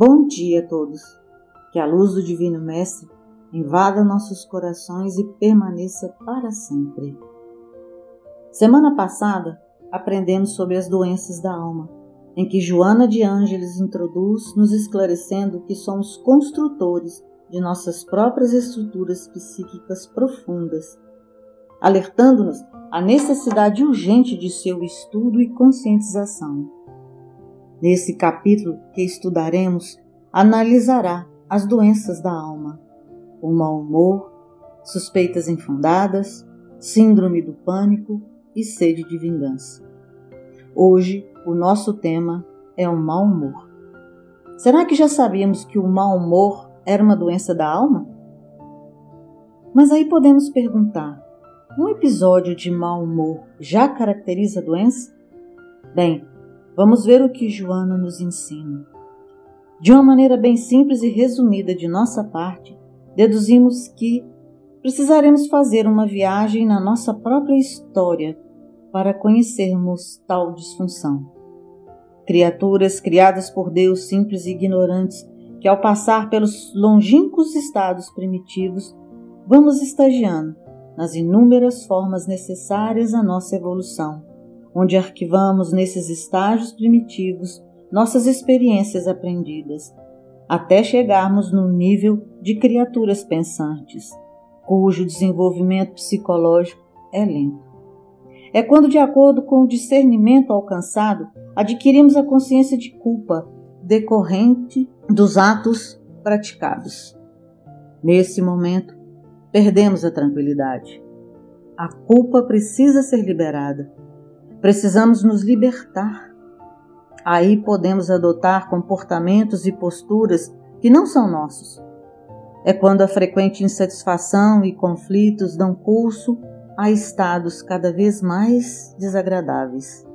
Bom dia a todos. Que a luz do Divino Mestre invada nossos corações e permaneça para sempre. Semana passada aprendemos sobre as doenças da alma, em que Joana de Ângeles introduz, nos esclarecendo que somos construtores de nossas próprias estruturas psíquicas profundas, alertando-nos a necessidade urgente de seu estudo e conscientização. Nesse capítulo que estudaremos, analisará as doenças da alma, o mau humor, suspeitas infundadas, síndrome do pânico e sede de vingança. Hoje, o nosso tema é o mau humor. Será que já sabíamos que o mau humor era uma doença da alma? Mas aí podemos perguntar: um episódio de mau humor já caracteriza a doença? Bem, vamos ver o que Joana nos ensina. De uma maneira bem simples e resumida de nossa parte, deduzimos que precisaremos fazer uma viagem na nossa própria história para conhecermos tal disfunção. Criaturas criadas por Deus simples e ignorantes, que ao passar pelos longínquos estados primitivos, vamos estagiando nas inúmeras formas necessárias à nossa evolução, onde arquivamos nesses estágios primitivos nossas experiências aprendidas, até chegarmos no nível de criaturas pensantes, cujo desenvolvimento psicológico é lento. É quando, de acordo com o discernimento alcançado, adquirimos a consciência de culpa decorrente dos atos praticados. Nesse momento, perdemos a tranquilidade. A culpa precisa ser liberada. Precisamos nos libertar. Aí podemos adotar comportamentos e posturas que não são nossos. É quando a frequente insatisfação e conflitos dão curso a estados cada vez mais desagradáveis.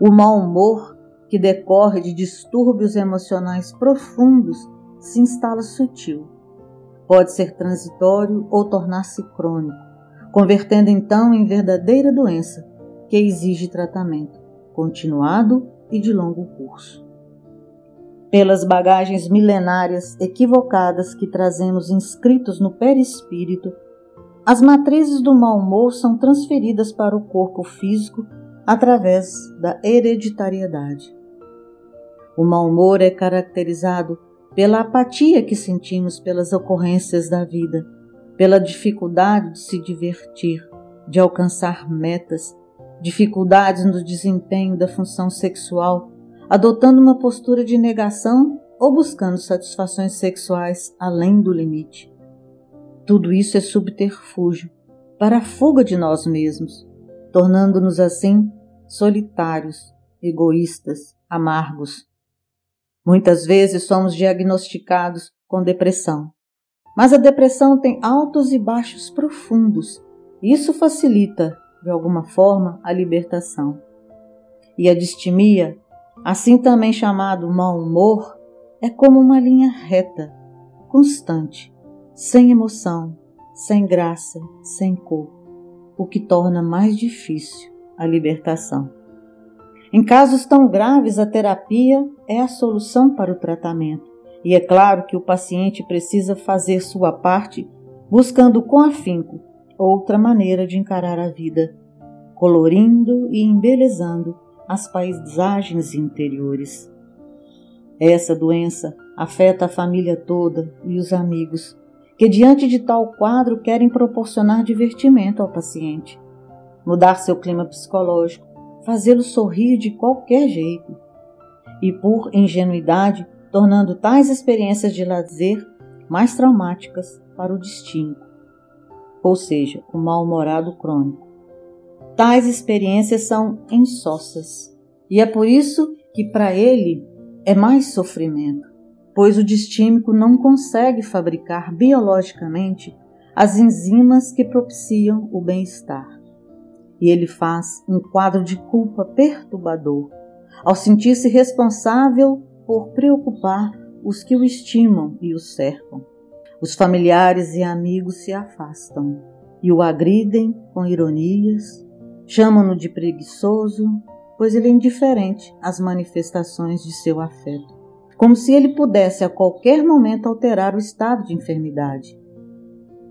O mau humor, que decorre de distúrbios emocionais profundos, se instala sutil Pode ser transitório ou tornar-se crônico, convertendo então em verdadeira doença que exige tratamento continuado e de longo curso. Pelas bagagens milenárias equivocadas que trazemos inscritos no perispírito, as matrizes do mau humor são transferidas para o corpo físico através da hereditariedade. O mau humor é caracterizado pela apatia que sentimos pelas ocorrências da vida, pela dificuldade de se divertir, de alcançar metas, dificuldades no desempenho da função sexual, adotando uma postura de negação ou buscando satisfações sexuais além do limite. Tudo isso é subterfúgio para a fuga de nós mesmos, tornando-nos assim solitários, egoístas, amargos, Muitas vezes somos diagnosticados com depressão. Mas a depressão tem altos e baixos profundos. Isso facilita, de alguma forma, a libertação. E a distimia, assim também chamado mau humor, é como uma linha reta, constante, sem emoção, sem graça, sem cor, o que torna mais difícil a libertação. Em casos tão graves, a terapia é a solução para o tratamento. E é claro que o paciente precisa fazer sua parte, buscando com afinco outra maneira de encarar a vida, colorindo e embelezando as paisagens interiores. Essa doença afeta a família toda e os amigos, que diante de tal quadro querem proporcionar divertimento ao paciente, mudar seu clima psicológico, fazê-lo sorrir de qualquer jeito, e por ingenuidade, tornando tais experiências de lazer mais traumáticas para o destino, ou seja, o mal-humorado crônico. Tais experiências são insossas, e é por isso que para ele é mais sofrimento, pois o distímico não consegue fabricar biologicamente as enzimas que propiciam o bem-estar e ele faz um quadro de culpa perturbador, ao sentir-se responsável por preocupar os que o estimam e o cercam. Os familiares e amigos se afastam e o agridem com ironias, chamam-no de preguiçoso, pois ele é indiferente às manifestações de seu afeto. como se ele pudesse a qualquer momento alterar o estado de enfermidade.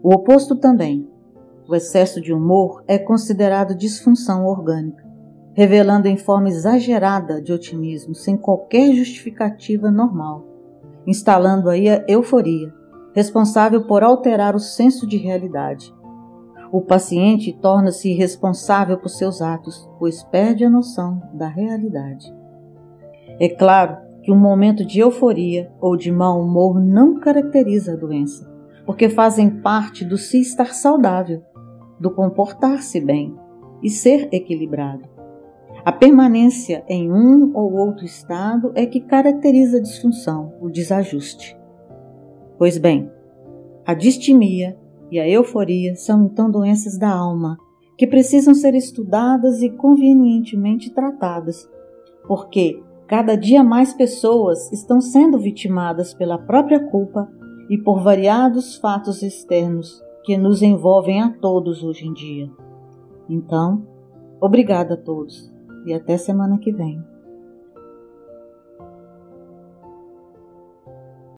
O oposto também. O excesso de humor é considerado disfunção orgânica, revelando em forma exagerada de otimismo sem qualquer justificativa normal, instalando aí a euforia, responsável por alterar o senso de realidade. O paciente torna-se responsável por seus atos, pois perde a noção da realidade. É claro que um momento de euforia ou de mau humor não caracteriza a doença, porque fazem parte do se estar saudável, do comportar-se bem e ser equilibrado. A permanência em um ou outro estado é que caracteriza a disfunção, o desajuste. Pois bem, a distimia e a euforia são então doenças da alma que precisam ser estudadas e convenientemente tratadas, porque Cada dia mais pessoas estão sendo vitimadas pela própria culpa e por variados fatos externos que nos envolvem a todos hoje em dia. Então, obrigada a todos e até semana que vem.